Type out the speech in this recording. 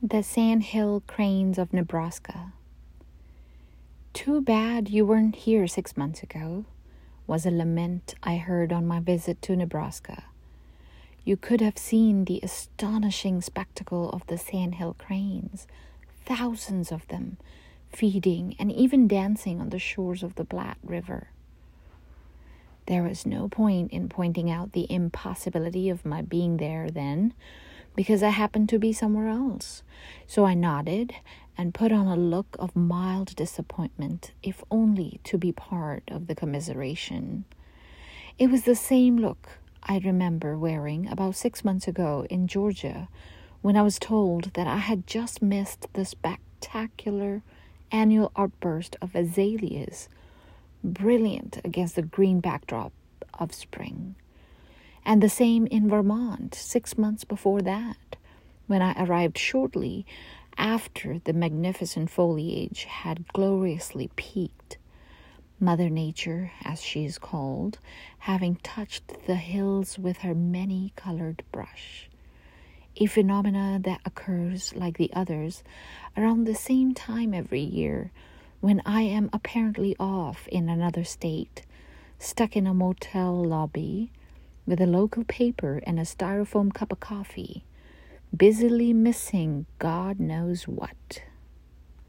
The Sandhill Cranes of Nebraska. Too bad you weren't here six months ago, was a lament I heard on my visit to Nebraska. You could have seen the astonishing spectacle of the sandhill cranes, thousands of them, feeding and even dancing on the shores of the Platte River. There was no point in pointing out the impossibility of my being there then because I happened to be somewhere else. So I nodded and put on a look of mild disappointment, if only to be part of the commiseration. It was the same look I remember wearing about six months ago in Georgia when I was told that I had just missed the spectacular annual outburst of azaleas, brilliant against the green backdrop of spring and the same in Vermont six months before that, when I arrived shortly after the magnificent foliage had gloriously peaked. Mother Nature, as she is called, having touched the hills with her many colored brush. A phenomena that occurs, like the others, around the same time every year when I am apparently off in another state, stuck in a motel lobby, with a local paper and a styrofoam cup of coffee, busily missing God knows what.